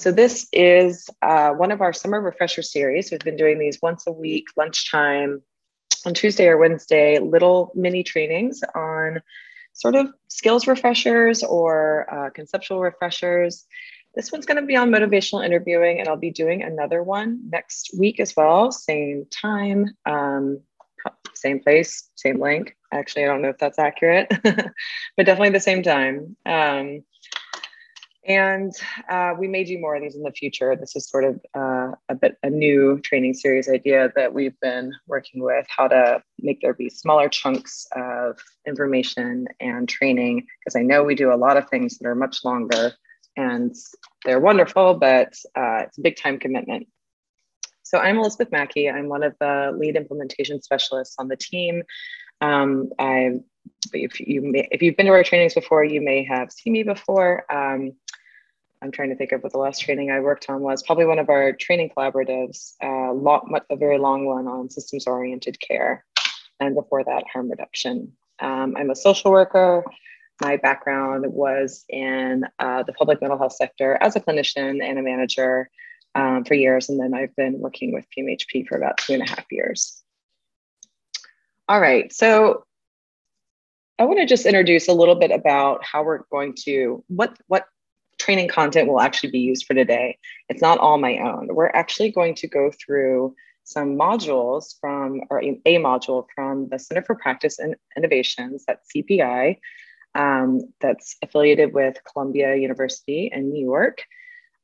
So this is uh, one of our summer refresher series. We've been doing these once a week, lunchtime, on Tuesday or Wednesday, little mini trainings on sort of skills refreshers or uh, conceptual refreshers. This one's going to be on motivational interviewing, and I'll be doing another one next week as well. Same time, um, same place, same link. Actually, I don't know if that's accurate, but definitely the same time. Um, and uh, we may do more of these in the future. This is sort of uh, a bit a new training series idea that we've been working with how to make there be smaller chunks of information and training. Because I know we do a lot of things that are much longer and they're wonderful, but uh, it's a big time commitment. So I'm Elizabeth Mackey. I'm one of the lead implementation specialists on the team. Um, I if you may, if you've been to our trainings before, you may have seen me before. Um, I'm trying to think of what the last training I worked on was. Probably one of our training collaboratives, uh, long, a very long one on systems oriented care, and before that, harm reduction. Um, I'm a social worker. My background was in uh, the public mental health sector as a clinician and a manager um, for years, and then I've been working with PMHP for about two and a half years. All right, so I want to just introduce a little bit about how we're going to what what training content will actually be used for today. It's not all my own. We're actually going to go through some modules from, or a module from the Center for Practice and Innovations, that's CPI, um, that's affiliated with Columbia University in New York.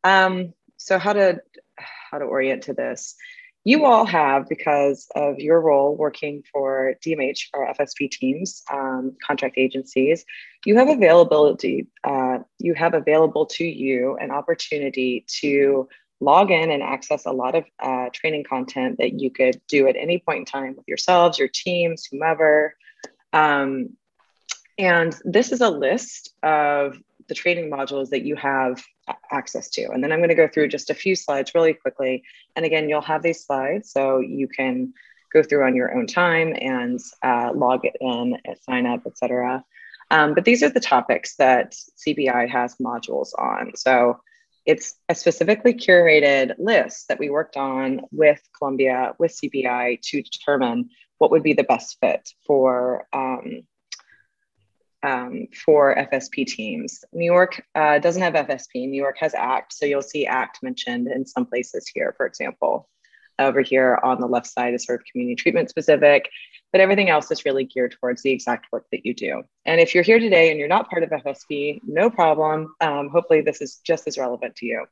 Um, so how to how to orient to this? you all have, because of your role working for DMH or FSP teams, um, contract agencies, you have availability, uh, you have available to you an opportunity to log in and access a lot of uh, training content that you could do at any point in time with yourselves, your teams, whomever. Um, and this is a list of the training modules that you have access to. And then I'm going to go through just a few slides really quickly. And again, you'll have these slides so you can go through on your own time and uh, log it in, sign up, etc. Um, but these are the topics that CPI has modules on. So it's a specifically curated list that we worked on with Columbia, with CPI to determine what would be the best fit for um, um, for FSP teams. New York uh, doesn't have FSP. New York has ACT. So you'll see ACT mentioned in some places here, for example. Over here on the left side is sort of community treatment specific, but everything else is really geared towards the exact work that you do. And if you're here today and you're not part of FSP, no problem. Um, hopefully, this is just as relevant to you.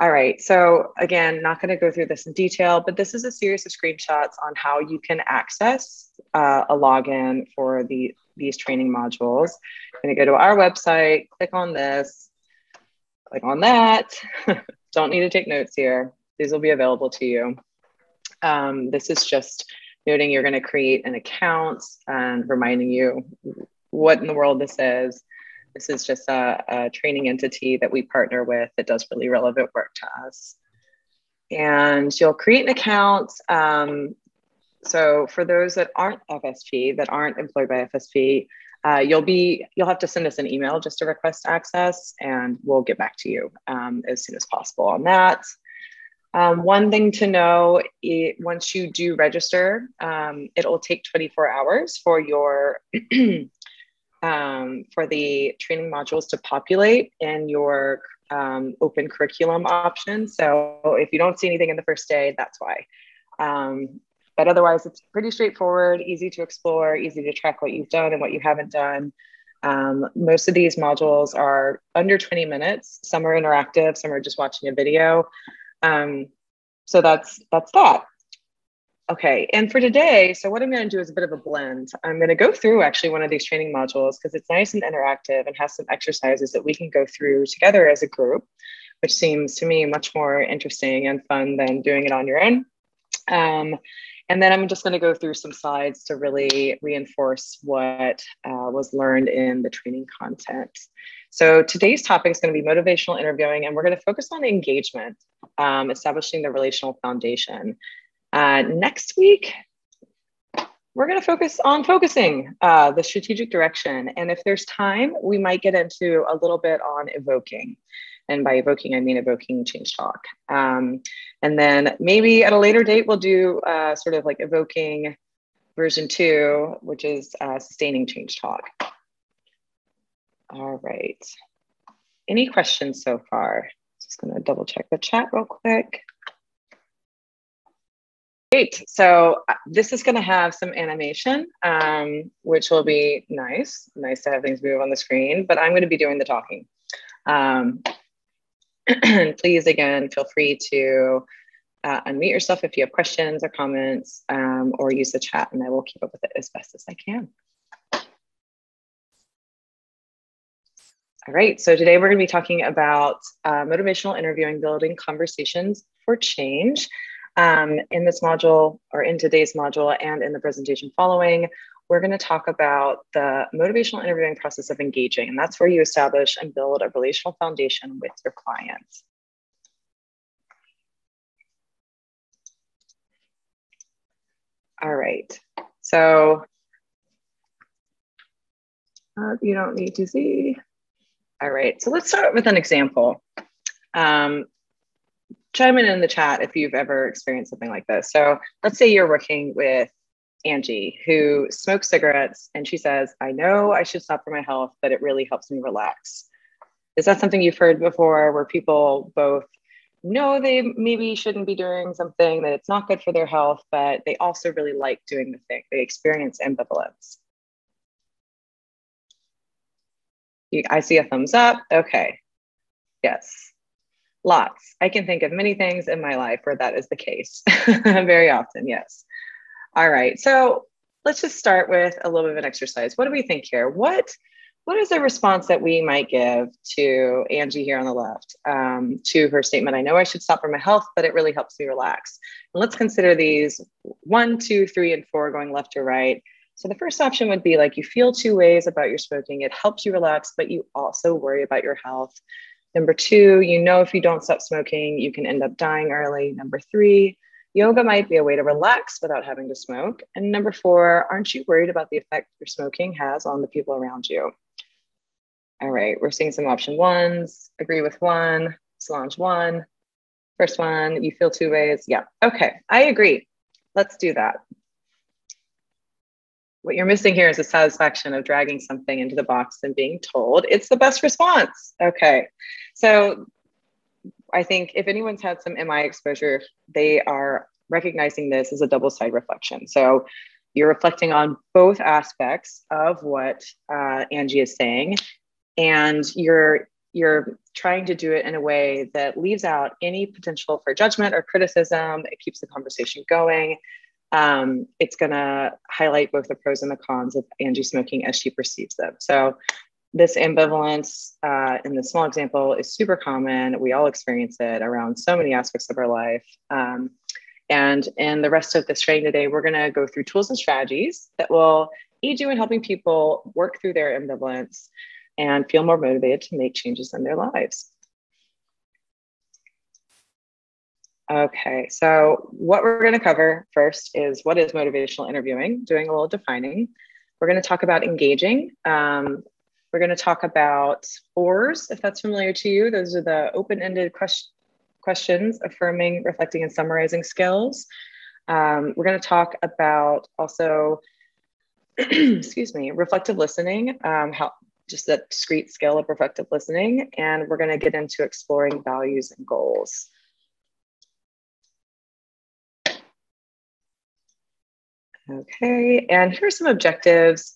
All right, so again, not going to go through this in detail, but this is a series of screenshots on how you can access uh, a login for the these training modules. I'm going to go to our website, click on this, click on that. Don't need to take notes here. These will be available to you. Um, this is just noting you're going to create an account and reminding you what in the world this is. This is just a, a training entity that we partner with that does really relevant work to us. And you'll create an account. Um, so for those that aren't FSP, that aren't employed by FSP, uh, you'll be you'll have to send us an email just to request access, and we'll get back to you um, as soon as possible on that. Um, one thing to know: it, once you do register, um, it'll take 24 hours for your um, for the training modules to populate in your um, open curriculum option. So if you don't see anything in the first day, that's why. Um, but otherwise, it's pretty straightforward, easy to explore, easy to track what you've done and what you haven't done. Um, most of these modules are under 20 minutes. Some are interactive, some are just watching a video. Um, so that's that's that. Okay, and for today, so what I'm going to do is a bit of a blend. I'm going to go through actually one of these training modules because it's nice and interactive and has some exercises that we can go through together as a group, which seems to me much more interesting and fun than doing it on your own. Um, and then I'm just going to go through some slides to really reinforce what uh, was learned in the training content. So today's topic is going to be motivational interviewing, and we're going to focus on engagement, um, establishing the relational foundation. Uh, next week, we're going to focus on focusing uh, the strategic direction. And if there's time, we might get into a little bit on evoking. And by evoking, I mean evoking change talk. Um, and then maybe at a later date, we'll do uh, sort of like evoking version two, which is uh, sustaining change talk. All right. Any questions so far? Just gonna double check the chat real quick. Great. So uh, this is going to have some animation, um, which will be nice. Nice to have things move on the screen, but I'm going to be doing the talking. Um, please, again, feel free to uh, unmute yourself if you have questions or comments, um, or use the chat, and I will keep up with it as best as I can. All right, so today we're going to be talking about uh, motivational interviewing, building conversations for change. Um, in this module or in today's module and in the presentation following, we're going to talk about the motivational interviewing process of engaging. And that's where you establish and build a relational foundation with your clients. All right. So uh, you don't need to see. All right. So let's start with an example. Um, chime in in the chat if you've ever experienced something like this. So let's say you're working with Angie who smokes cigarettes and she says, I know I should stop for my health, but it really helps me relax. Is that something you've heard before where people both know they maybe shouldn't be doing something, that it's not good for their health, but they also really like doing the thing? They experience ambivalence. I see a thumbs up. Okay. Yes. Lots. I can think of many things in my life where that is the case. Very often, yes. All right. So let's just start with a little bit of an exercise. What do we think here? What what is a response that we might give to Angie here on the left um, to her statement? I know I should stop for my health, but it really helps me relax. And let's consider these one, two, three, and four going left to right. So the first option would be like you feel two ways about your smoking. It helps you relax, but you also worry about your health. Number two, you know, if you don't stop smoking, you can end up dying early. Number three, yoga might be a way to relax without having to smoke. And number four, aren't you worried about the effect your smoking has on the people around you? All right, we're seeing some option ones. Agree with one, Solange one. First one, you feel two ways. Yeah, okay, I agree. Let's do that what you're missing here is the satisfaction of dragging something into the box and being told it's the best response. Okay. So I think if anyone's had some MI exposure, they are recognizing this as a double side reflection. So you're reflecting on both aspects of what uh, Angie is saying, and you're you're trying to do it in a way that leaves out any potential for judgment or criticism. It keeps the conversation going um, it's going to highlight both the pros and the cons of Angie smoking as she perceives them. So, this ambivalence uh, in the small example is super common. We all experience it around so many aspects of our life. Um, and in the rest of this training today, we're going to go through tools and strategies that will aid you in helping people work through their ambivalence and feel more motivated to make changes in their lives. Okay, so what we're going to cover first is what is motivational interviewing, doing a little defining. We're going to talk about engaging. Um, we're going to talk about OARS, if that's familiar to you. Those are the open ended quest- questions, affirming, reflecting, and summarizing skills. Um, we're going to talk about also, excuse me, reflective listening, um, how just that discrete skill of reflective listening. And we're going to get into exploring values and goals. Okay, and here are some objectives.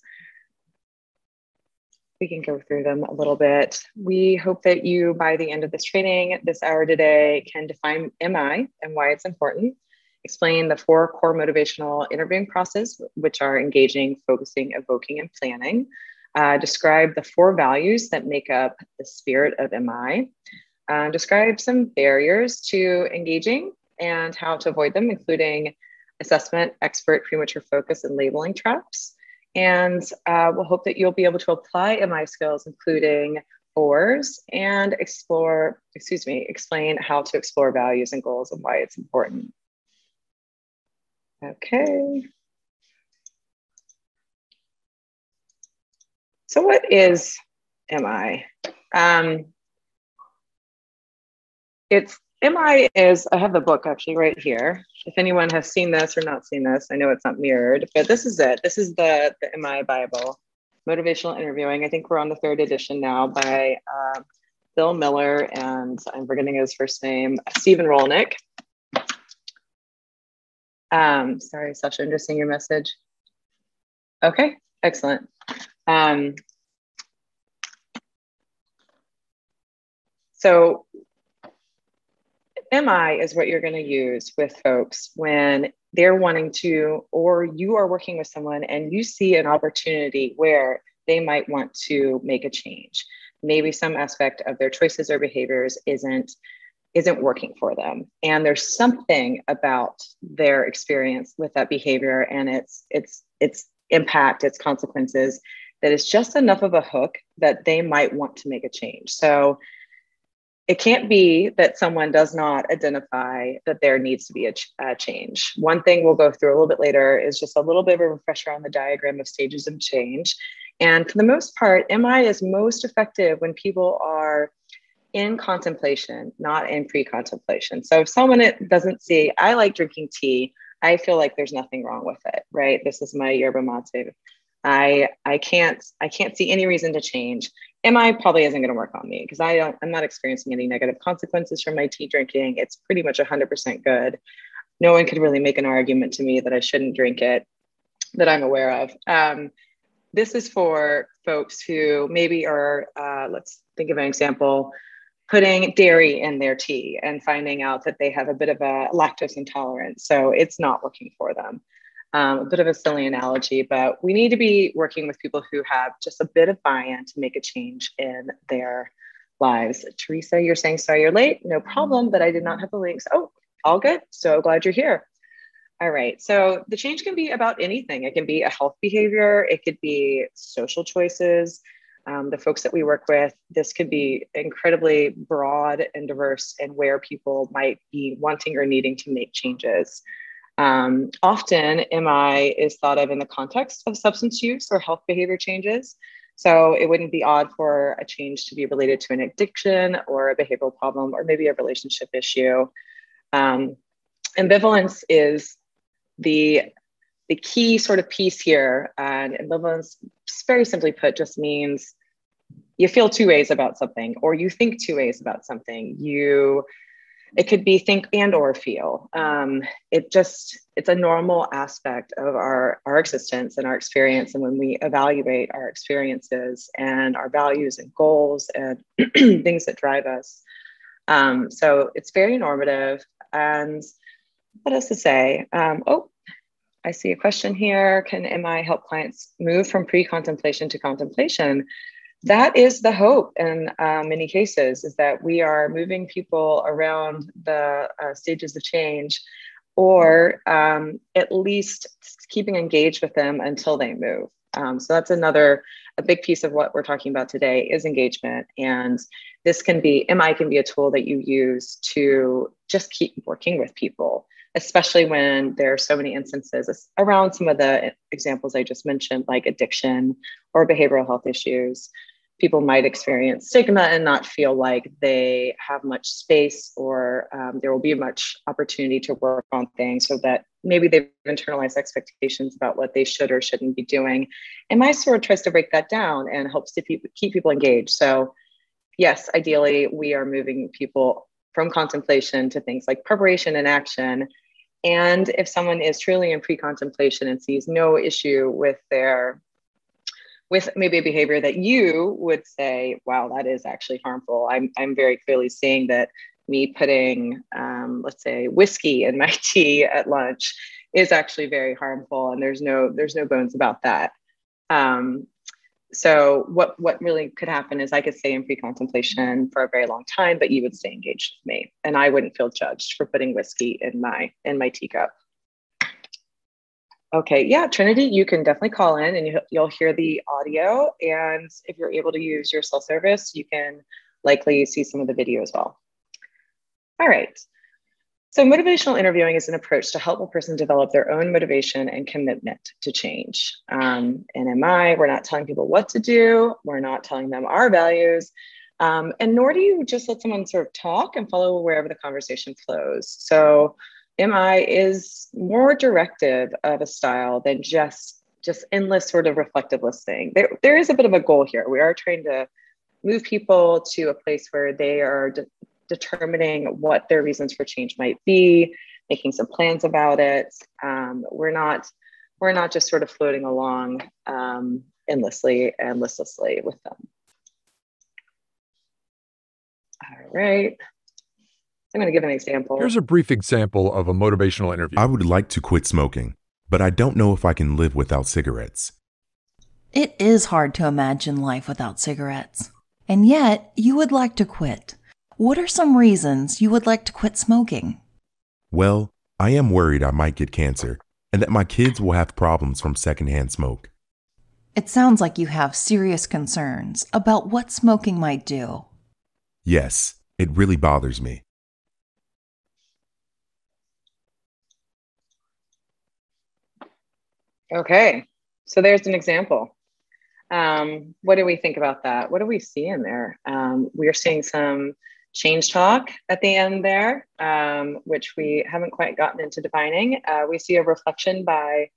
We can go through them a little bit. We hope that you, by the end of this training, this hour today, can define MI and why it's important, explain the four core motivational interviewing process, which are engaging, focusing, evoking, and planning, uh, describe the four values that make up the spirit of MI, uh, describe some barriers to engaging and how to avoid them, including assessment, expert, premature focus, and labeling traps. And uh, we'll hope that you'll be able to apply MI skills, including OARS, and explore, excuse me, explain how to explore values and goals and why it's important. Okay. So what is MI? Um, it's MI is, I have the book actually right here. If anyone has seen this or not seen this, I know it's not mirrored, but this is it. This is the, the MI Bible, Motivational Interviewing. I think we're on the third edition now by uh, Bill Miller and I'm forgetting his first name, Stephen Rollnick. Um, sorry, Sasha, I'm just seeing your message. Okay, excellent. Um, so MI is what you're going to use with folks when they're wanting to, or you are working with someone and you see an opportunity where they might want to make a change. Maybe some aspect of their choices or behaviors isn't isn't working for them and there's something about their experience with that behavior and its its its impact its consequences that is just enough of a hook that they might want to make a change so it can't be that someone does not identify that there needs to be a, ch- a, change. One thing we'll go through a little bit later is just a little bit of a refresher on the diagram of stages of change. And for the most part, MI is most effective when people are in contemplation, not in pre contemplation. So if someone doesn't see, I like drinking tea, I feel like there's nothing wrong with it, right? This is my yerba mate. I I can't I can't see any reason to change. MI probably isn't going to work on me because I don't I'm not experiencing any negative consequences from my tea drinking. It's pretty much 100% good. No one could really make an argument to me that I shouldn't drink it that I'm aware of. Um, this is for folks who maybe are uh, let's think of an example putting dairy in their tea and finding out that they have a bit of a lactose intolerance so it's not working for them um, a bit of a silly analogy, but we need to be working with people who have just a bit of buy in to make a change in their lives. Teresa, you're saying sorry you're late. No problem, but I did not have the links. Oh, all good. So glad you're here. All right. So the change can be about anything. It can be a health behavior, it could be social choices. Um, the folks that we work with, this could be incredibly broad and diverse in where people might be wanting or needing to make changes. Um, often, MI is thought of in the context of substance use or health behavior changes. So it wouldn't be odd for a change to be related to an addiction or a behavioral problem or maybe a relationship issue. Um, ambivalence is the the key sort of piece here, and ambivalence, very simply put, just means you feel two ways about something, or you think two ways about something. You it could be think and or feel. Um, it just it's a normal aspect of our our existence and our experience and when we evaluate our experiences and our values and goals and things that drive us. Um, so it's very normative and what else to say? Um, oh i see a question here. Can mi help clients move from pre-contemplation to contemplation that is the hope in uh, many cases is that we are moving people around the uh, stages of change or um, at least keeping engaged with them until they move. Um, so that's another a big piece of what we're talking about today is engagement. And this can be mi can be a tool that you use to just keep working with people especially when there are so many instances around some of the examples I just mentioned, like addiction or behavioral health issues. People might experience stigma and not feel like they have much space or um, there will be much opportunity to work on things so that maybe they've internalized expectations about what they should or shouldn't be doing. And my sword tries to break that down and helps to keep, keep people engaged. So, yes, ideally, we are moving people from contemplation to things like preparation and action. And if someone is truly in pre contemplation and sees no issue with their with maybe a behavior that you would say, wow, that is actually harmful. I'm, I'm very clearly seeing that me putting, um, let's say, whiskey in my tea at lunch is actually very harmful, and there's no there's no bones about that. Um, so what what really could happen is I could stay in pre-contemplation for a very long time, but you would stay engaged with me, and I wouldn't feel judged for putting whiskey in my in my teacup. Okay, yeah, Trinity, you can definitely call in and you, you'll hear the audio. And if you're able to use your cell service, you can likely see some of the video as well. All right. So, motivational interviewing is an approach to help a person develop their own motivation and commitment to change. Um, and MI, we're not telling people what to do, we're not telling them our values, um, and nor do you just let someone sort of talk and follow wherever the conversation flows. So, MI is more directive of a style than just just endless sort of reflective listening. There, there is a bit of a goal here. We are trying to move people to a place where they are determining what their reasons for change might be, making some plans about it. Um, we're not we're not just sort of floating along um, endlessly and listlessly with them. All right. I'm going to give an example. Here's a brief example of a motivational interview. I would like to quit smoking, but I don't know if I can live without cigarettes. It is hard to imagine life without cigarettes. And yet, you would like to quit. What are some reasons you would like to quit smoking? Well, I am worried I might get cancer and that my kids will have problems from secondhand smoke. It sounds like you have serious concerns about what smoking might do. Yes, it really bothers me. Okay, so there's an example. Um, what do we think about that? What do we see in there? Um, we are seeing some change talk at the end there, um, which we haven't quite gotten into defining. Uh, we see a reflection by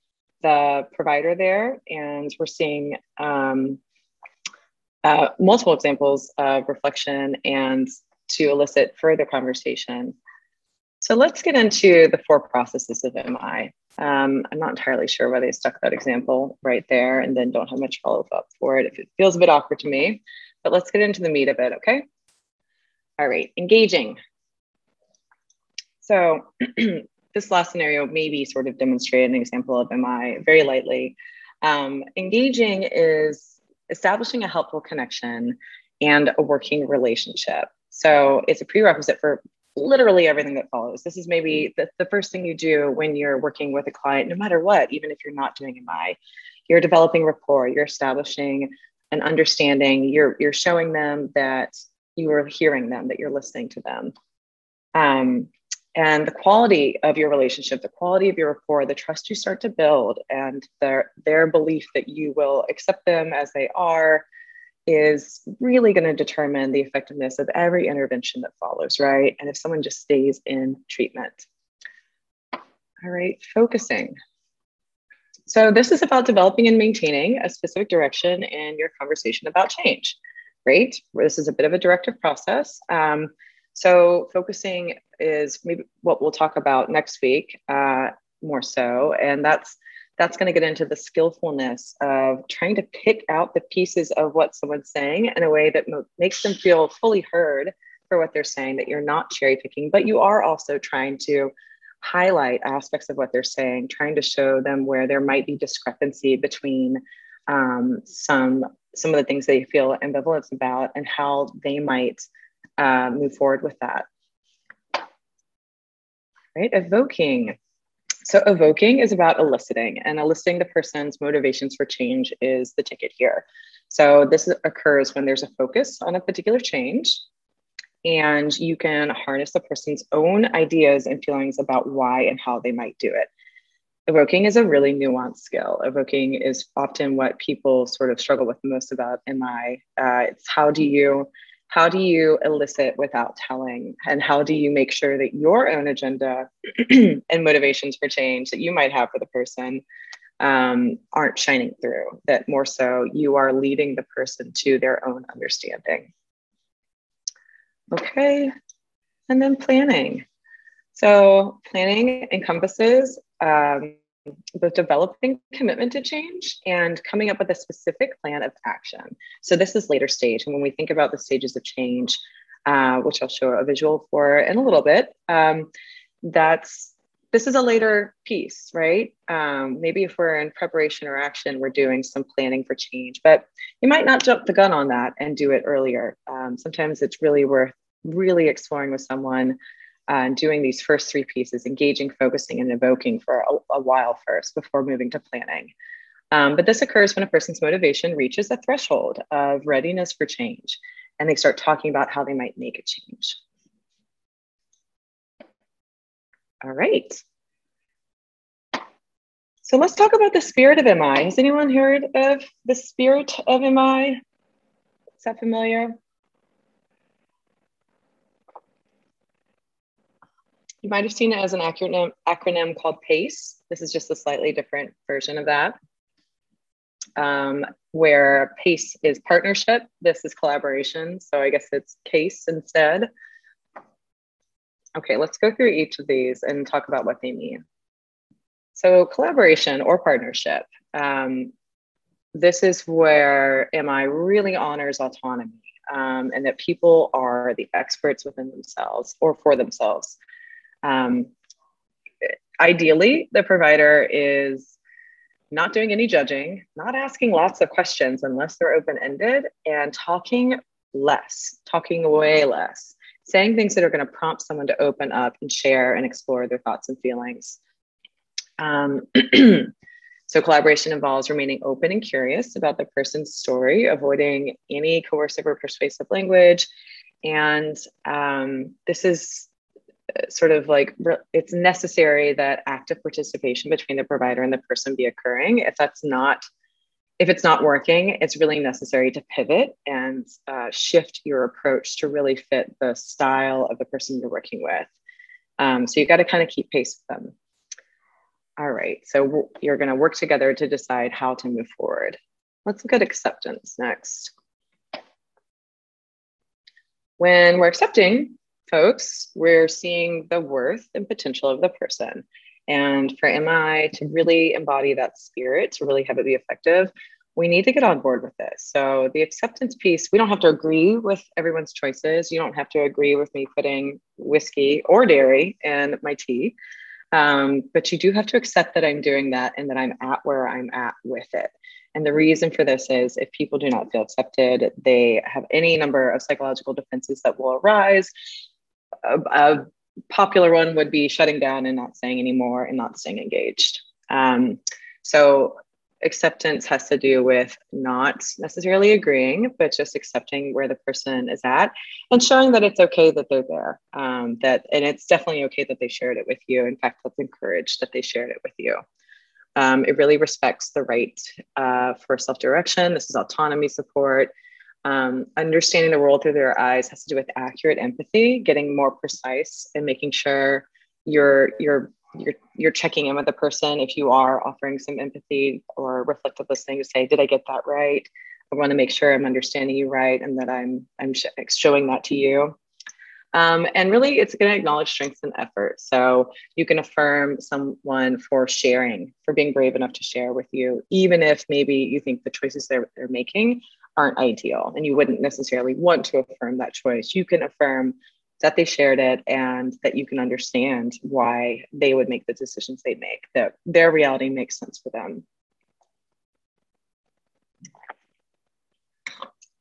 the provider there, and we're seeing um, uh, multiple examples of reflection and to elicit further conversation. So let's get into the four processes of MI. Um, I'm not entirely sure why they stuck that example right there and then don't have much follow up for it if it feels a bit awkward to me. But let's get into the meat of it, okay? All right, engaging. So this last scenario maybe sort of demonstrated an example of MI very lightly. Um, engaging is establishing a helpful connection and a working relationship. So it's a prerequisite for literally everything that follows. This is maybe the, the first thing you do when you're working with a client, no matter what, even if you're not doing MI. You're developing rapport, you're establishing an understanding, you're, you're showing them that you are hearing them, that you're listening to them. Um, and the quality of your relationship, the quality of your rapport, the trust you start to build, and their their belief that you will accept them as they are, is really going to determine the effectiveness of every intervention that follows, right? And if someone just stays in treatment. All right, focusing. So this is about developing and maintaining a specific direction in your conversation about change great. This is a bit of a directive process. Um, so focusing is maybe what we'll talk about next week uh, more so, and that's that's going to get into the skillfulness of trying to pick out the pieces of what someone's saying in a way that mo- makes them feel fully heard for what they're saying. That you're not cherry picking, but you are also trying to highlight aspects of what they're saying, trying to show them where there might be discrepancy between um, some some of the things they feel ambivalence about and how they might uh, move forward with that. Right, evoking. So evoking is about eliciting, and eliciting the person's motivations for change is the ticket here. So this occurs when there's a focus on a particular change, and you can harness the person's own ideas and feelings about why and how they might do it evoking is a really nuanced skill. Evoking is often what people sort of struggle with most about MI. Uh, it's how do you how do you elicit without telling and how do you make sure that your own agenda and motivations for change that you might have for the person um, aren't shining through that more so you are leading the person to their own understanding okay and then planning so planning encompasses um, both developing commitment to change and coming up with a specific plan of action. So this is later stage. And when we think about the stages of change, uh, which I'll show a visual for in a little bit, um, that's this is a later piece, right? Um, maybe if we're in preparation or action, we're doing some planning for change, but you might not jump the gun on that and do it earlier. Um, sometimes it's really worth really exploring with someone uh, doing these first three pieces, engaging, focusing, and evoking for a, a while first before moving to planning. Um, but this occurs when a person's motivation reaches a threshold of readiness for change and they start talking about how they might make a change. All right. So let's talk about the spirit of MI. Has anyone heard of the spirit of MI? Is that familiar? You might have seen it as an acronym, acronym called PACE. This is just a slightly different version of that. Um, where PACE is partnership, this is collaboration. So I guess it's CASE instead. Okay, let's go through each of these and talk about what they mean. So, collaboration or partnership. Um, this is where MI really honors autonomy um, and that people are the experts within themselves or for themselves. Um, ideally, the provider is not doing any judging, not asking lots of questions unless they're open ended, and talking less, talking way less, saying things that are going to prompt someone to open up and share and explore their thoughts and feelings. Um, so, collaboration involves remaining open and curious about the person's story, avoiding any coercive or persuasive language. And um, this is sort of like it's necessary that active participation between the provider and the person be occurring. If that's not if it's not working it's really necessary to pivot and uh, shift your approach to really fit the style of the person you're working with. Um, so you got to kind of keep pace with them. All right so you're going to work together to decide how to move forward. Let's look at acceptance next. When we're accepting folks, we're seeing the worth and potential of the person. And for MI to really embody that spirit, to really have it be effective, we need to get on board with this. So, the acceptance piece, we don't have to agree with everyone's choices. You don't have to agree with me putting whiskey or dairy in my tea. Um, but you do have to accept that I'm doing that and that I'm at where I'm at with it. And the reason for this is if people do not feel accepted, they have any number of psychological defenses that will arise a, a, popular one would be shutting down and not saying anymore and not staying engaged. Um, so acceptance has to do with not necessarily agreeing, but just accepting where the person is at and showing that it's okay that they're there. Um, that and it's definitely okay that they shared it with you. In fact, that's encouraged that they shared it with you. Um, it really respects the right uh, for self-direction. This is autonomy support um, understanding the world through their eyes has to do with accurate empathy, getting more precise, and making sure you're you're you're you're checking in with the person if you are offering some empathy or reflective listening to say, did I get that right? I want to make sure I'm understanding you right and that I'm I'm sh- showing that to you. Um, and really, it's going to acknowledge strengths and effort. So you can affirm someone for sharing, for being brave enough to share with you, even if maybe you think the choices they're, they're making aren't ideal and you wouldn't necessarily want to affirm that choice. You can affirm that they shared it and that you can understand why they would make the decisions they make, that their reality makes sense for them.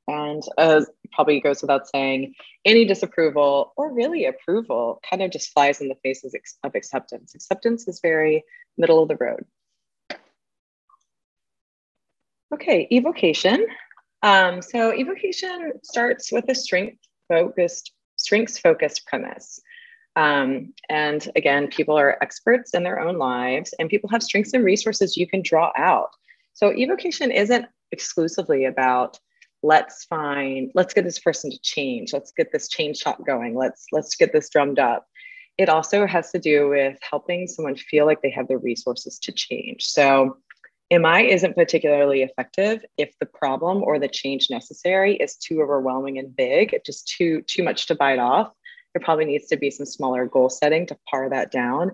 And uh, probably goes without saying, any disapproval or really approval kind of just flies in the faces of acceptance. Acceptance is very middle of the road. Okay, evocation. Um, so evocation starts with a strength focused, strengths focused premise. Um, and again, people are experts in their own lives and people have strengths and resources you can draw out. So evocation isn't exclusively about let's find, let's get this person to change. Let's get this change shot going. Let's let's get this drummed up. It also has to do with helping someone feel like they have the resources to change. So MI isn't particularly effective if the problem or the change necessary is too overwhelming and big, just too too much to bite off. There probably needs to be some smaller goal setting to par that down.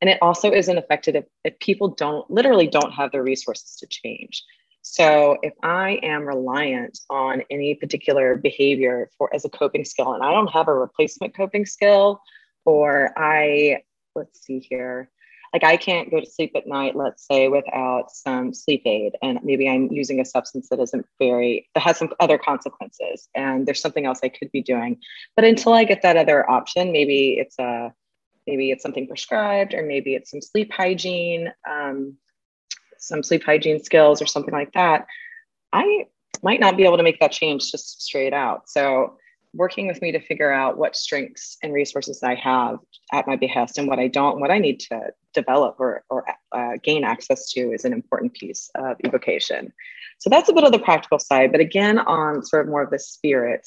And it also isn't effective if, if people don't literally don't have the resources to change. So if I am reliant on any particular behavior for as a coping skill and I don't have a replacement coping skill, or I let's see here, like I can't go to sleep at night, let's say, without some sleep aid, and maybe I'm using a substance that isn't very that has some other consequences, and there's something else I could be doing. But until I get that other option, maybe it's a maybe it's something prescribed, or maybe it's some sleep hygiene, um, some sleep hygiene skills, or something like that. I might not be able to make that change just straight out. So working with me to figure out what strengths and resources I have at my behest and what I don't, what I need to develop or, or uh, gain access to is an important piece of evocation. So that's a bit of the practical side. But again, on sort of more of the spirit,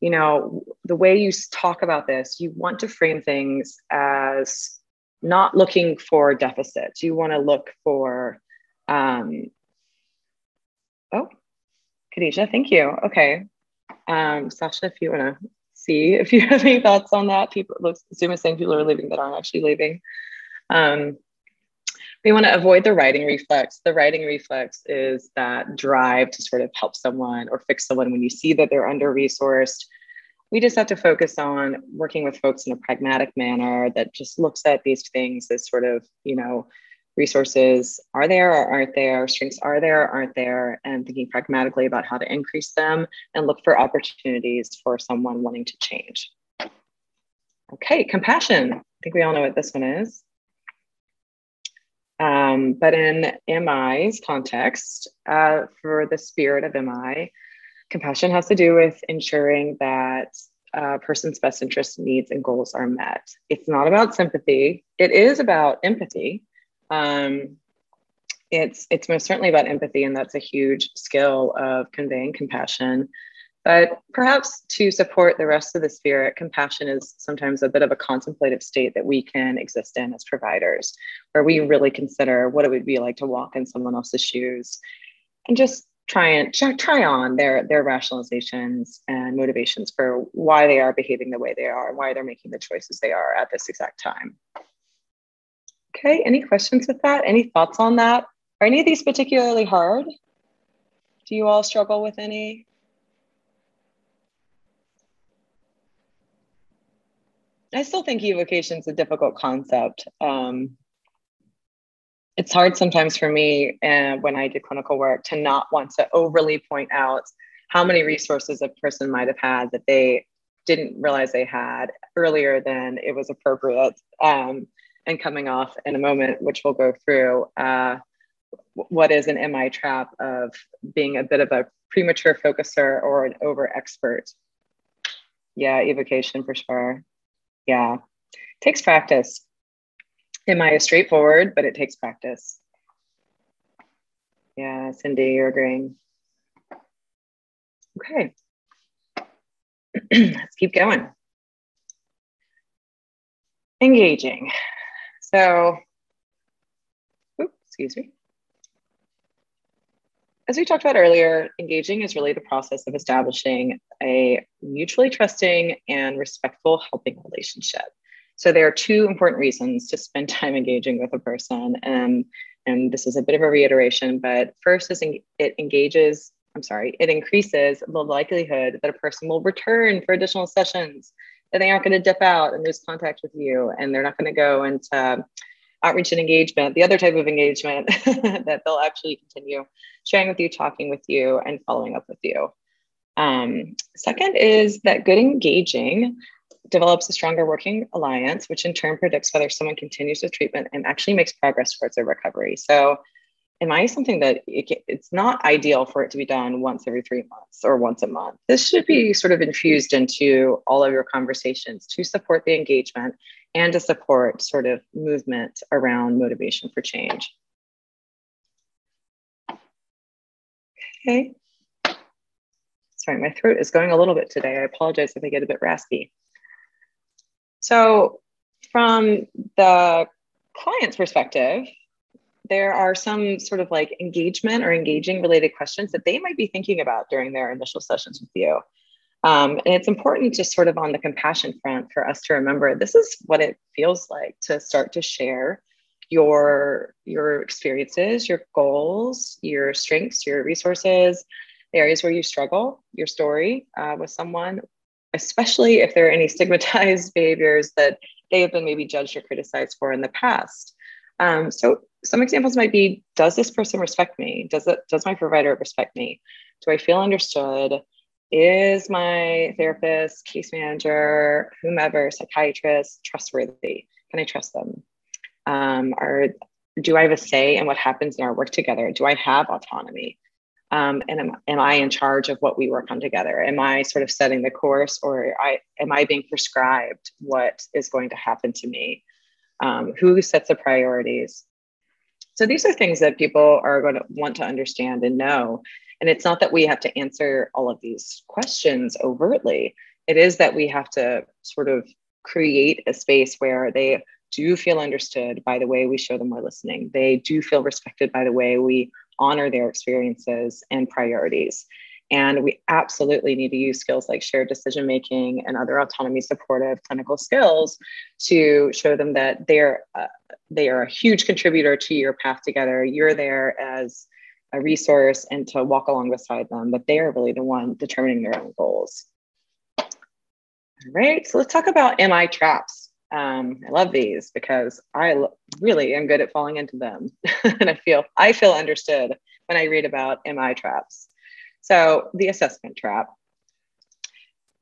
you know, the way you talk about this, you want to frame things as not looking for deficits. You want to look for, um, oh, Khadijah, thank you. Okay. Um, Sasha, if you want to see if you have any thoughts on that, people looks Zoom is saying people are leaving that aren't actually leaving. Um, we want to avoid the righting reflex. The righting reflex is that drive to sort of help someone or fix someone when you see that they're under resourced. We just have to focus on working with folks in a pragmatic manner that just looks at these things as sort of, you know, resources are there or aren't there, strengths are there or aren't there, and thinking pragmatically about how to increase them and look for opportunities for someone wanting to change. Okay, compassion. I think we all know what this one is. Um, but in MI's context, uh, for the spirit of MI, compassion has to do with ensuring that a person's best interests, needs and goals are met. It's not about sympathy. It is about empathy. Um, it's it's most certainly about empathy, and that's a huge skill of conveying compassion. But perhaps to support the rest of the spirit, compassion is sometimes a bit of a contemplative state that we can exist in as providers, where we really consider what it would be like to walk in someone else's shoes and just try and try on their their rationalizations and motivations for why they are behaving the way they are, and why they're making the choices they are at this exact time. Okay, any questions with that? Any thoughts on that? Are any of these particularly hard? Do you all struggle with any? I still think evocation is a difficult concept. Um, it's hard sometimes for me uh, when I do clinical work to not want to overly point out how many resources a person might have had that they didn't realize they had earlier than it was appropriate. Um, and coming off in a moment, which we'll go through, uh, what is an MI trap of being a bit of a premature focuser or an over expert. Yeah, evocation for sure. Yeah, takes practice. MI is straightforward, but it takes practice. Yeah, Cindy, you're agreeing. Okay, let's keep going. Engaging. So, oops, excuse me. As we talked about earlier, engaging is really the process of establishing a mutually trusting and respectful helping relationship. So there are two important reasons to spend time engaging with a person. And, and this is a bit of a reiteration, but first is it engages, I'm sorry, it increases the likelihood that a person will return for additional sessions, that they aren't going to dip out and lose contact with you, and they're not going to go into outreach and engagement, the other type of engagement that they'll actually continue sharing with you, talking with you, and following up with you. Um, second is that good engaging develops a stronger working alliance, which in turn predicts whether someone continues with treatment and actually makes progress towards their recovery. So, MI I something that it, it's not ideal for it to be done once every three months or once a month. This should be sort of infused into all of your conversations to support the engagement and to support sort of movement around motivation for change. Okay. Sorry, my throat is going a little bit today. I apologize if I get a bit raspy. So, from the client's perspective, there are some sort of like engagement or engaging related questions that they might be thinking about during their initial sessions with you. Um, and it's important just sort of on the compassion front for us to remember this is what it feels like to start to share your your experiences, your goals, your strengths, your resources, areas where you struggle, your story uh, with someone, especially if there are any stigmatized behaviors that they have been maybe judged or criticized for in the past. Um, so some examples might be: Does this person respect me? Does it? Does my provider respect me? Do I feel understood? is my therapist, case manager, whomever, psychiatrist trustworthy? Can I trust them? Um, or do I have a say in what happens in our work together? Do I have autonomy? Um, and am, am I in charge of what we work on together? Am I sort of setting the course, or I, am I being prescribed what is going to happen to me? Um, who sets the priorities? So these are things that people are going to want to understand and know. And it's not that we have to answer all of these questions overtly. It is that we have to sort of create a space where they do feel understood by the way we show them we're listening. They do feel respected by the way we honor their experiences and priorities. And we absolutely need to use skills like shared decision making and other autonomy supportive clinical skills to show them that they're uh, they are a huge contributor to your path together. You're there as a resource and to walk along beside them, but they are really the one determining their own goals. All right, so let's talk about MI traps. Um, I love these because I really am good at falling into them, and I feel I feel understood when I read about MI traps. So the assessment trap.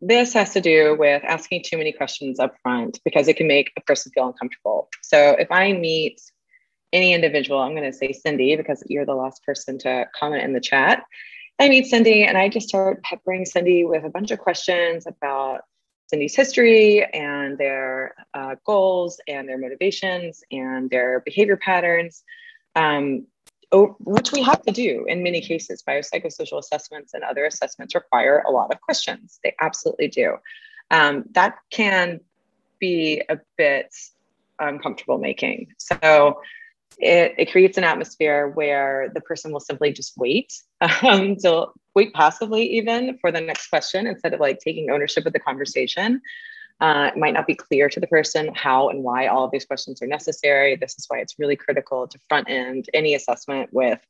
This has to do with asking too many questions up front because it can make a person feel uncomfortable. So if I meet any individual, I'm going to say Cindy because you're the last person to comment in the chat. I meet Cindy and I just start peppering Cindy with a bunch of questions about Cindy's history and their uh, goals and their motivations and their behavior patterns, um, which we have to do in many cases. Biopsychosocial assessments and other assessments require a lot of questions. They absolutely do. Um, that can be a bit uncomfortable making. So it, it creates an atmosphere where the person will simply just wait um, wait passively even for the next question instead of like taking ownership of the conversation. Uh, it might not be clear to the person how and why all of these questions are necessary. This is why it's really critical to front end any assessment with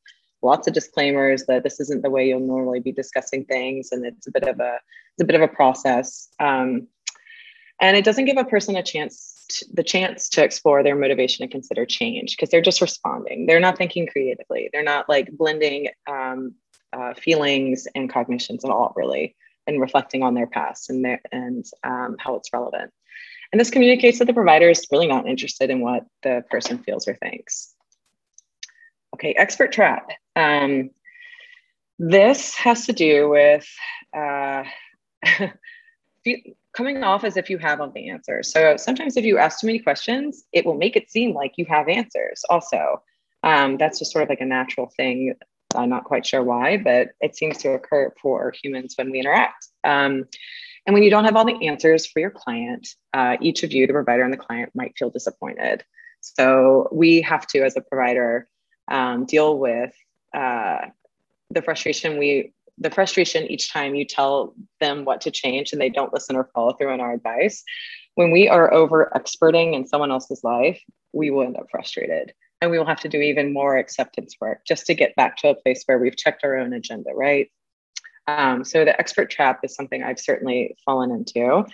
lots of disclaimers that this isn't the way you'll normally be discussing things, and it's a bit of a it's a bit of a process. Um, and it doesn't give a person a chance the chance to explore their motivation and consider change because they're just responding. They're not thinking creatively. They're not like blending um, uh, feelings and cognitions at all, really, and reflecting on their past and their and um, how it's relevant. And this communicates that the provider is really not interested in what the person feels or thinks. Okay, expert trap. Um, this has to do with uh, coming off as if you have all the answers. So sometimes if you ask too many questions, it will make it seem like you have answers also. Um, that's just sort of like a natural thing. I'm not quite sure why, but it seems to occur for humans when we interact. Um, and when you don't have all the answers for your client, uh, each of you, the provider and the client, might feel disappointed. So we have to, as a provider, um, deal with uh, the frustration we the frustration each time you tell them what to change and they don't listen or follow through on our advice. When we are over experting in someone else's life, we will end up frustrated and we will have to do even more acceptance work just to get back to a place where we've checked our own agenda, right? Um, so the expert trap is something I've certainly fallen into.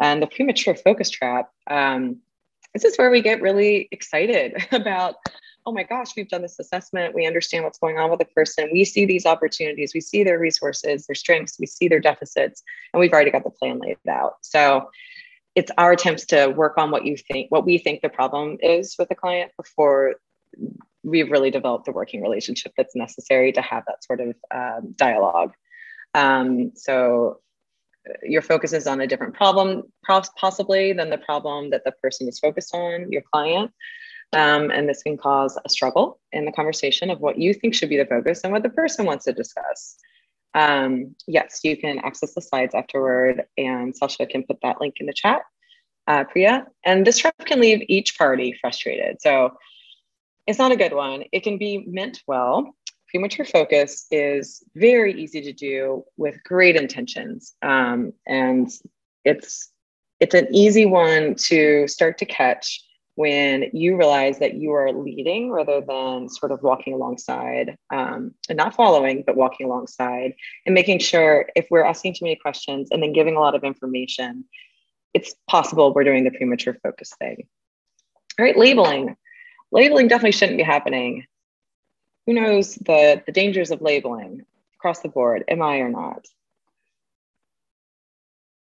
And the premature focus trap, um, this is where we get really excited about oh my gosh, we've done this assessment. We understand what's going on with the person. We see these opportunities. We see their resources, their strengths. We see their deficits, and we've already got the plan laid out. So it's our attempts to work on what you think, what we think the problem is with the client before we've really developed the working relationship that's necessary to have that sort of um, dialogue. Um, so uh, your focus is on a different problem possibly than the problem that the person is focused on your client um, and this can cause a struggle in the conversation of what you think should be the focus and what the person wants to discuss. Um, yes, you can access the slides afterward, and Sasha can put that link in the chat, uh, Priya. And this trap can leave each party frustrated. So it's not a good one. It can be meant well. Premature focus is very easy to do with great intentions. Um, and it's it's an easy one to start to catch when you realize that you are leading rather than sort of walking alongside um, and not following, but walking alongside and making sure if we're asking too many questions and then giving a lot of information, it's possible we're doing the premature focus thing. All right, labeling. Labeling definitely shouldn't be happening. Who knows the, the dangers of labeling across the board, MI or not?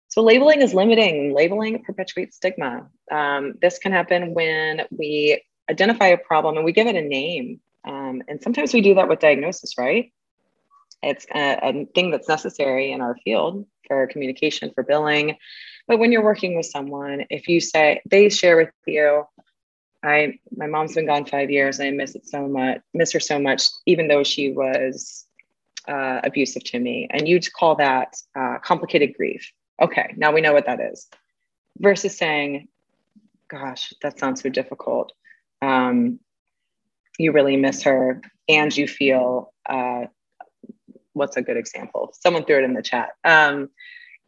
So labeling is limiting. Labeling perpetuates stigma. Um, this can happen when we identify a problem and we give it a name. Um, and sometimes we do that with diagnosis, right? It's a, a thing that's necessary in our field for communication, for billing. But when you're working with someone, if you say they share with you, I my mom's been gone five years I miss it so much, miss her so much, even though she was uh, abusive to me. And you'd call that uh, complicated grief. Okay, now we know what that is. Versus saying, gosh, that sounds so difficult. Um, you really miss her and you feel, uh, what's a good example? Someone threw it in the chat. Um,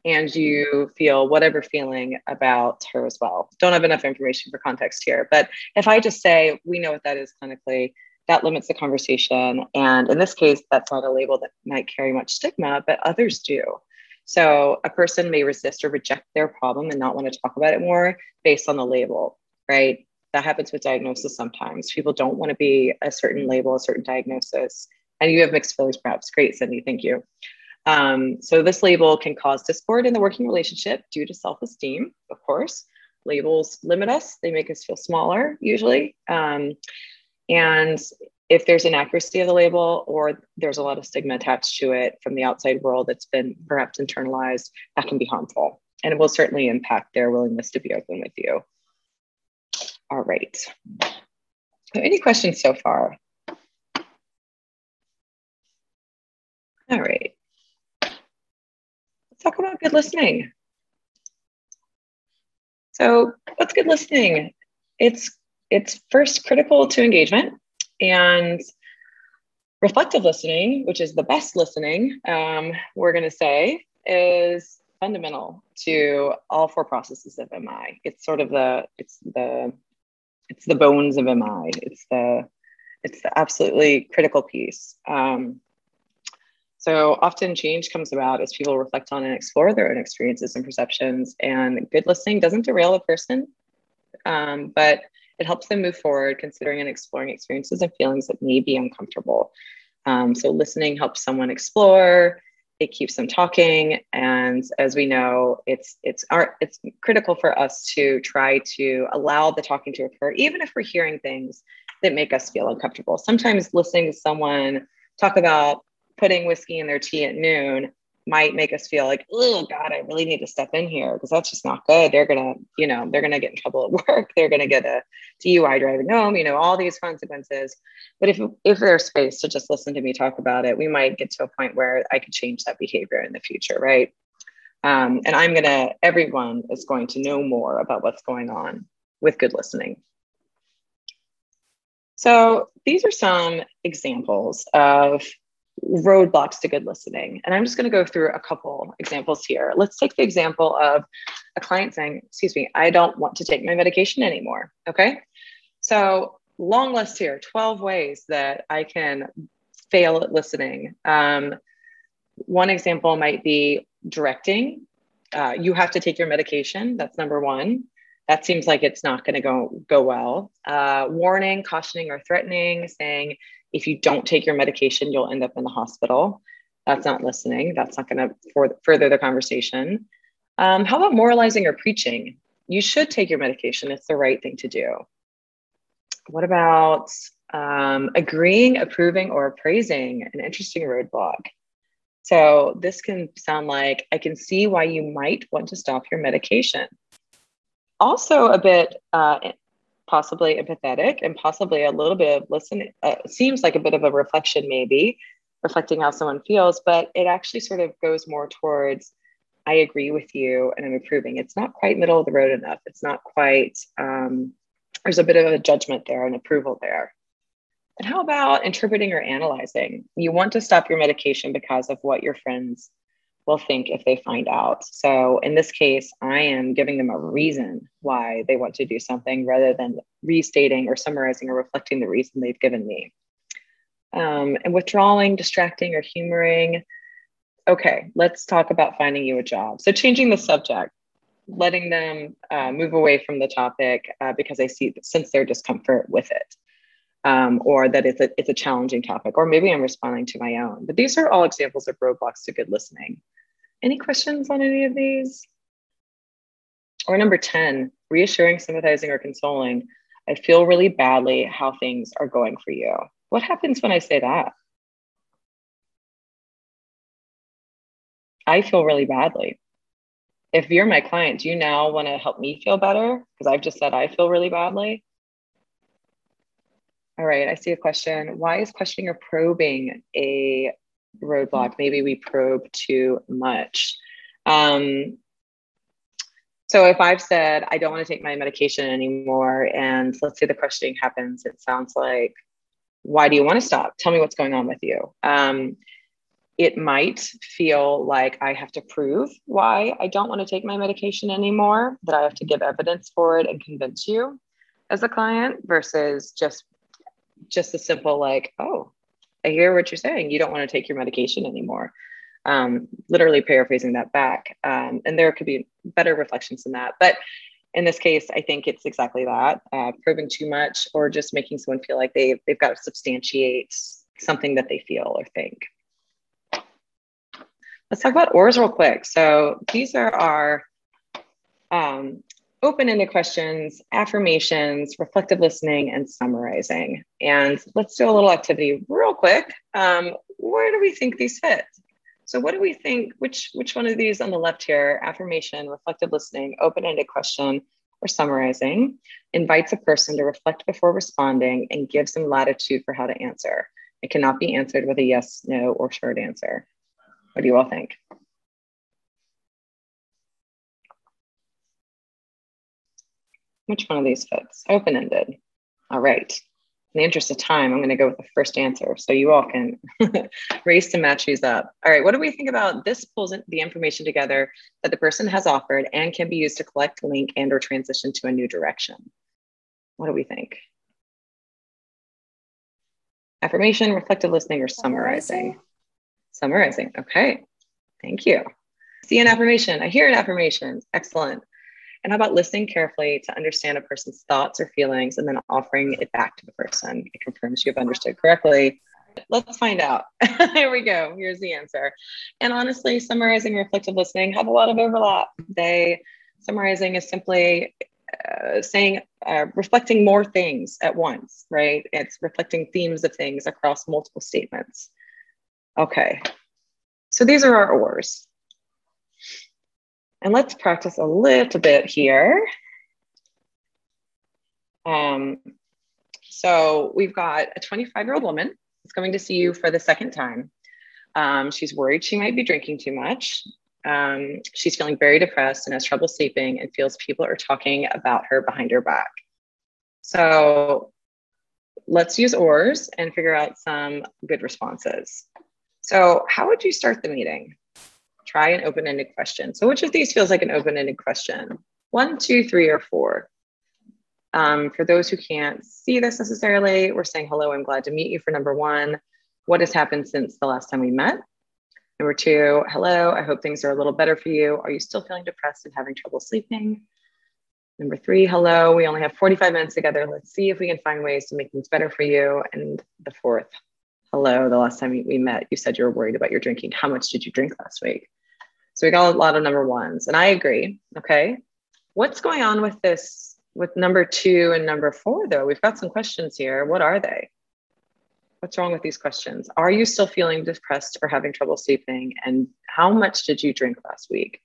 and you feel whatever feeling about her as well. Don't have enough information for context here. But if I just say, we know what that is clinically, that limits the conversation. And in this case, that's not a label that might carry much stigma, but others do. So a person may resist or reject their problem and not want to talk about it more based on the label, right? That happens with diagnosis sometimes. People don't want to be a certain label, a certain diagnosis. And you have mixed feelings, perhaps. Great, Cindy. Thank you. Um, so this label can cause discord in the working relationship due to self-esteem, of course. Labels limit us; they make us feel smaller, usually. Um, and if there's inaccuracy of the label or there's a lot of stigma attached to it from the outside world that's been perhaps internalized, that can be harmful. And it will certainly impact their willingness to be open with you. All right. So any questions so far? All right. Talk about good listening. So, what's good listening? It's it's first critical to engagement and reflective listening, which is the best listening, um, we're going to say, is fundamental to all four processes of MI. It's sort of the it's the it's the bones of MI. It's the it's the absolutely critical piece. Um, so often change comes about as people reflect on and explore their own experiences and perceptions. And good listening doesn't derail a person, um, but it helps them move forward, considering and exploring experiences and feelings that may be uncomfortable. Um, so, listening helps someone explore. It keeps them talking, and as we know, it's it's our it's critical for us to try to allow the talking to occur, even if we're hearing things that make us feel uncomfortable. Sometimes listening to someone talk about putting whiskey in their tea at noon might make us feel like, oh God, I really need to step in here because that's just not good. They're gonna, you know, they're gonna get in trouble at work. They're gonna get a DUI driving home. You know, all these consequences. But if if there's space to just listen to me talk about it, we might get to a point where I could change that behavior in the future, right? Um, and I'm gonna. Everyone is going to know more about what's going on with good listening. So these are some examples of roadblocks to good listening. And I'm just going to go through a couple examples here. Let's take the example of a client saying, Excuse me, I don't want to take my medication anymore. Okay. So, long list here 12 ways that I can fail at listening. Um, one example might be directing. Uh, you have to take your medication. That's number one. That seems like it's not going to go go well. Uh, warning, cautioning, or threatening, saying if you don't take your medication, you'll end up in the hospital. That's not listening. That's not going to further the conversation. Um, how about moralizing or preaching? You should take your medication. It's the right thing to do. What about um, agreeing, approving, or praising? An interesting roadblock. So this can sound like I can see why you might want to stop your medication. Also, a bit uh, possibly empathetic and possibly a little bit of listening. Uh, seems like a bit of a reflection, maybe reflecting how someone feels, but it actually sort of goes more towards I agree with you and I'm approving. It's not quite middle of the road enough. It's not quite, um, there's a bit of a judgment there and approval there. And how about interpreting or analyzing? You want to stop your medication because of what your friends will think if they find out. So in this case, I am giving them a reason why they want to do something rather than restating or summarizing or reflecting the reason they've given me. Um, and withdrawing, distracting, or humoring. Okay, let's talk about finding you a job. So changing the subject, letting them uh, move away from the topic uh, because I see sense their discomfort with it. Um, or that it's a, it's a challenging topic, or maybe I'm responding to my own. But these are all examples of roadblocks to good listening. Any questions on any of these? Or number 10, reassuring, sympathizing, or consoling. I feel really badly how things are going for you. What happens when I say that? I feel really badly. If you're my client, do you now want to help me feel better? Because I've just said I feel really badly. All right, I see a question. Why is questioning or probing a roadblock? Maybe we probe too much. Um, so if I've said I don't want to take my medication anymore, and let's say the questioning happens, it sounds like, why do you want to stop? Tell me what's going on with you. Um, it might feel like I have to prove why I don't want to take my medication anymore, that I have to give evidence for it and convince you as a client versus just just a simple like, oh, I hear what you're saying. You don't want to take your medication anymore um, literally paraphrasing that back. Um, and there could be better reflections than that. But in this case, I think it's exactly that uh, proving too much or just making someone feel like they, they've got to substantiate something that they feel or think. Let's talk about OARS real quick. So these are our um, open-ended questions, affirmations, reflective listening, and summarizing. And let's do a little activity real quick. Um, where do we think these fit? So what do we think? Which which one of these on the left here, affirmation, reflective listening, open-ended question, or summarizing, invites a person to reflect before responding and gives them latitude for how to answer. It cannot be answered with a yes, no, or short answer. What do you all think? Which one of these fits? Open-ended. All right in the interest of time, I'm going to go with the first answer so you all can race to match these up. All right, what do we think about this pulls the information together that the person has offered and can be used to collect, link, and or transition to a new direction? What do we think? Affirmation, reflective listening, or summarizing? Summarizing, okay. Thank you. See an affirmation. I hear an affirmation. Excellent. And how about listening carefully to understand a person's thoughts or feelings and then offering it back to the person? It confirms you have understood correctly. Let's find out. Here we go. Here's the answer. And honestly, summarizing reflective listening have a lot of overlap. They summarizing is simply uh, saying uh, reflecting more things at once, right? It's reflecting themes of things across multiple statements. Okay. So these are our OARS. And let's practice a little bit here. Um, so we've got a 25 year old woman who's coming to see you for the second time. Um, she's worried she might be drinking too much. Um, she's feeling very depressed and has trouble sleeping and feels people are talking about her behind her back. So let's use OARS and figure out some good responses. So, how would you start the meeting? Try an open ended question. So, which of these feels like an open ended question? One, two, three, or four? Um, for those who can't see this necessarily, we're saying, Hello, I'm glad to meet you for number one. What has happened since the last time we met? Number two, hello, I hope things are a little better for you. Are you still feeling depressed and having trouble sleeping? Number three, hello, we only have 45 minutes together. Let's see if we can find ways to make things better for you. And the fourth, hello, the last time we met, you said you were worried about your drinking. How much did you drink last week? So we got a lot of number ones, and I agree. Okay. What's going on with this, with number two and number four, though? We've got some questions here. What are they? What's wrong with these questions? Are you still feeling depressed or having trouble sleeping? And how much did you drink last week?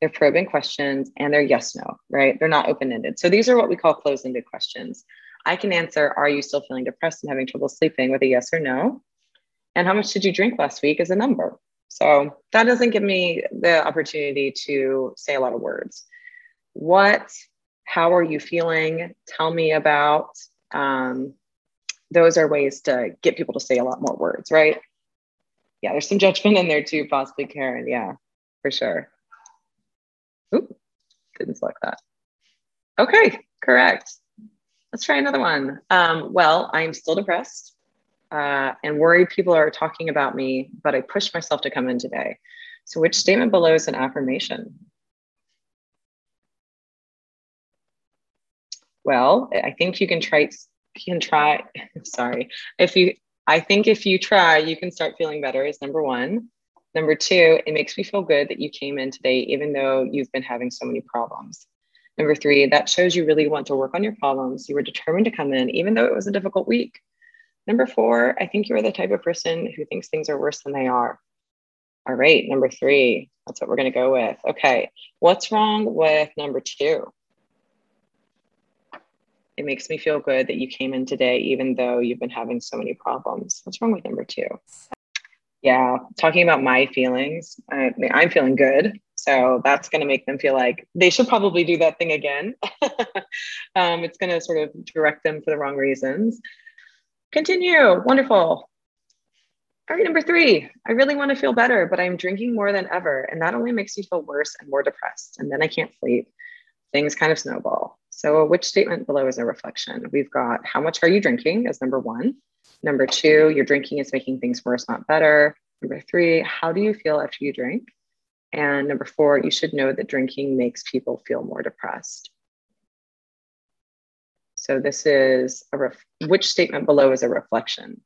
They're probing questions and they're yes, no, right? They're not open ended. So these are what we call closed ended questions. I can answer, Are you still feeling depressed and having trouble sleeping with a yes or no? And how much did you drink last week is a number. So that doesn't give me the opportunity to say a lot of words. What, how are you feeling? Tell me about. Um, those are ways to get people to say a lot more words, right? Yeah, there's some judgment in there too, possibly, Karen. Yeah, for sure. Didn't select that. Okay, correct. Let's try another one. Um, well, I'm still depressed uh, and worried people are talking about me, but I pushed myself to come in today. So, which statement below is an affirmation? Well, I think you can try. Can try. Sorry, if you. I think if you try, you can start feeling better. Is number one. Number two, it makes me feel good that you came in today, even though you've been having so many problems. Number three, that shows you really want to work on your problems. You were determined to come in, even though it was a difficult week. Number four, I think you're the type of person who thinks things are worse than they are. All right, number three. That's what we're going to go with. Okay, what's wrong with number two? It makes me feel good that you came in today, even though you've been having so many problems. What's wrong with number two? Yeah, talking about my feelings, I, mean, I'm feeling good. So that's going to make them feel like they should probably do that thing again. um, it's going to sort of direct them for the wrong reasons. Continue. Wonderful. All right, number three, I really want to feel better, but I'm drinking more than ever. And that only makes me feel worse and more depressed. And then I can't sleep. Things kind of snowball. So, which statement below is a reflection? We've got how much are you drinking as number one. Number two, your drinking is making things worse, not better. Number three, how do you feel after you drink? And number four, you should know that drinking makes people feel more depressed. So, this is a ref- which statement below is a reflection?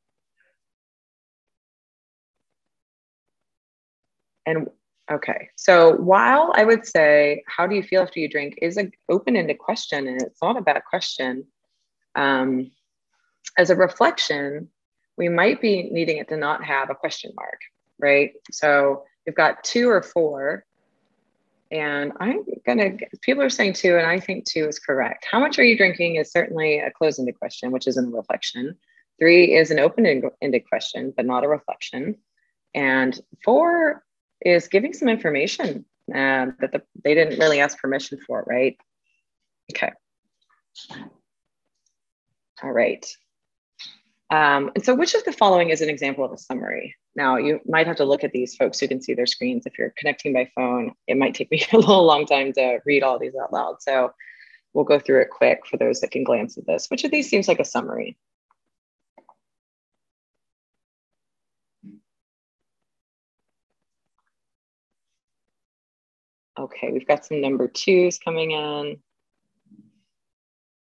And okay, so while I would say, how do you feel after you drink is an open ended question, and it's not a bad question. Um, as a reflection, we might be needing it to not have a question mark, right? So we've got two or four. And I'm gonna, people are saying two, and I think two is correct. How much are you drinking is certainly a close ended question, which isn't a reflection. Three is an open ended question, but not a reflection. And four is giving some information uh, that the, they didn't really ask permission for, right? Okay. All right. Um, and so which of the following is an example of a summary? Now you might have to look at these folks who can see their screens. If you're connecting by phone, it might take me a little long time to read all these out loud. So we'll go through it quick for those that can glance at this. Which of these seems like a summary? Okay, we've got some number twos coming in.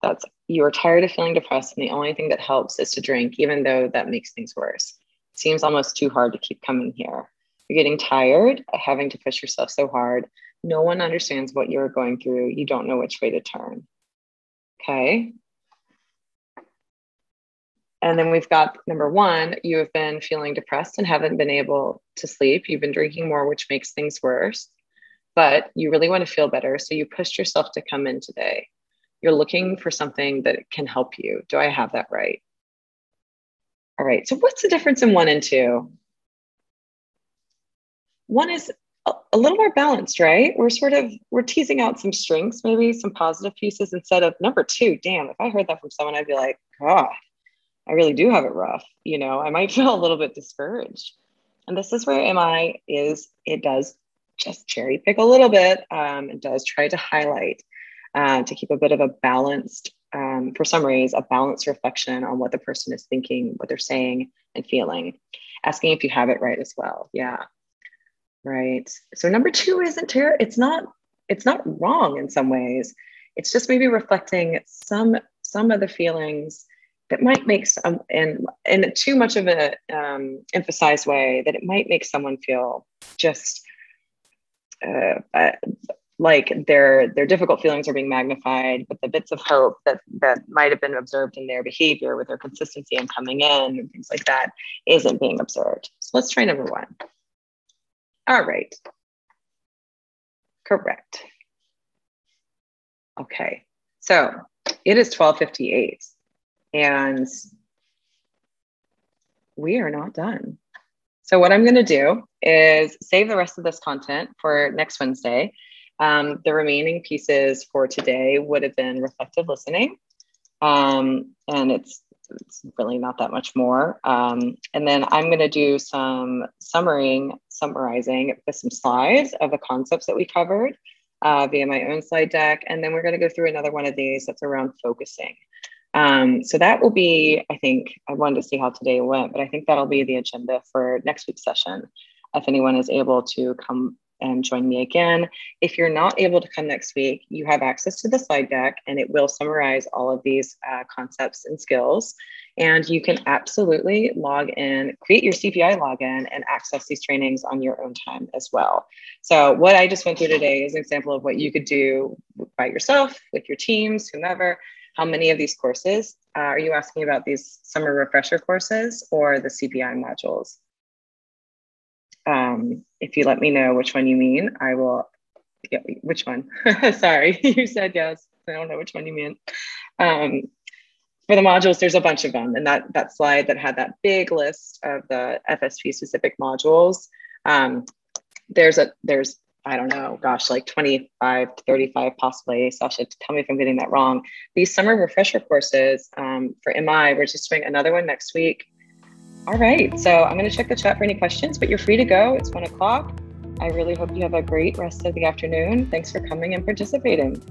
That's you are tired of feeling depressed, and the only thing that helps is to drink, even though that makes things worse. Seems almost too hard to keep coming here. You're getting tired having to push yourself so hard. No one understands what you're going through. You don't know which way to turn. Okay. And then we've got number one, you have been feeling depressed and haven't been able to sleep. You've been drinking more, which makes things worse but you really want to feel better. So you pushed yourself to come in today. You're looking for something that can help you. Do I have that right? All right. So what's the difference in one and two? One is a, little more balanced, right? We're sort of we're teasing out some strengths, maybe some positive pieces instead of number two. Damn, if I heard that from someone, I'd be like, God, I really do have it rough. You know, I might feel a little bit discouraged. And this is where MI is, it does just cherry pick a little bit. Um, it does try to highlight uh, to keep a bit of a balanced, um, for summaries, a balanced reflection on what the person is thinking, what they're saying and feeling. Asking if you have it right as well. Yeah. Right. So number two isn't ter- it's not it's not wrong in some ways. It's just maybe reflecting some some of the feelings that might make some in in too much of an um, emphasized way that it might make someone feel just uh, like their their difficult feelings are being magnified, but the bits of hope that that might have been observed in their behavior with their consistency and coming in and things like that isn't being observed. So let's try number one. All right. Correct. Okay. So it is 1258 and we are not done. So what I'm going to do is save the rest of this content for next Wednesday. Um, the remaining pieces for today would have been reflective listening. Um, and it's, it's really not that much more. Um, and then I'm going to do some summarizing, summarizing with some slides of the concepts that we covered uh, via my own slide deck. And then we're going to go through another one of these that's around focusing. Um, so that will be, I think, I wanted to see how today went, but I think that'll be the agenda for next week's session. If anyone is able to come and join me again. If you're not able to come next week, you have access to the slide deck and it will summarize all of these uh, concepts and skills. And you can absolutely log in, create your CPI login, and access these trainings on your own time as well. So, what I just went through today is an example of what you could do by yourself, with your teams, whomever, how many of these courses uh, are you asking about these summer refresher courses or the CPI modules? Um, if you let me know which one you mean, I will. Yeah, which one? Sorry, you said yes. I don't know which one you mean. Um, for the modules, there's a bunch of them, and that that slide that had that big list of the FSP specific modules. Um, there's a there's I don't know, gosh, like 25 to 35 possibly. Sasha, tell me if I'm getting that wrong. These summer refresher courses um, for MI, we're just doing another one next week. All right, so I'm going to check the chat for any questions, but you're free to go. It's one o'clock. I really hope you have a great rest of the afternoon. Thanks for coming and participating.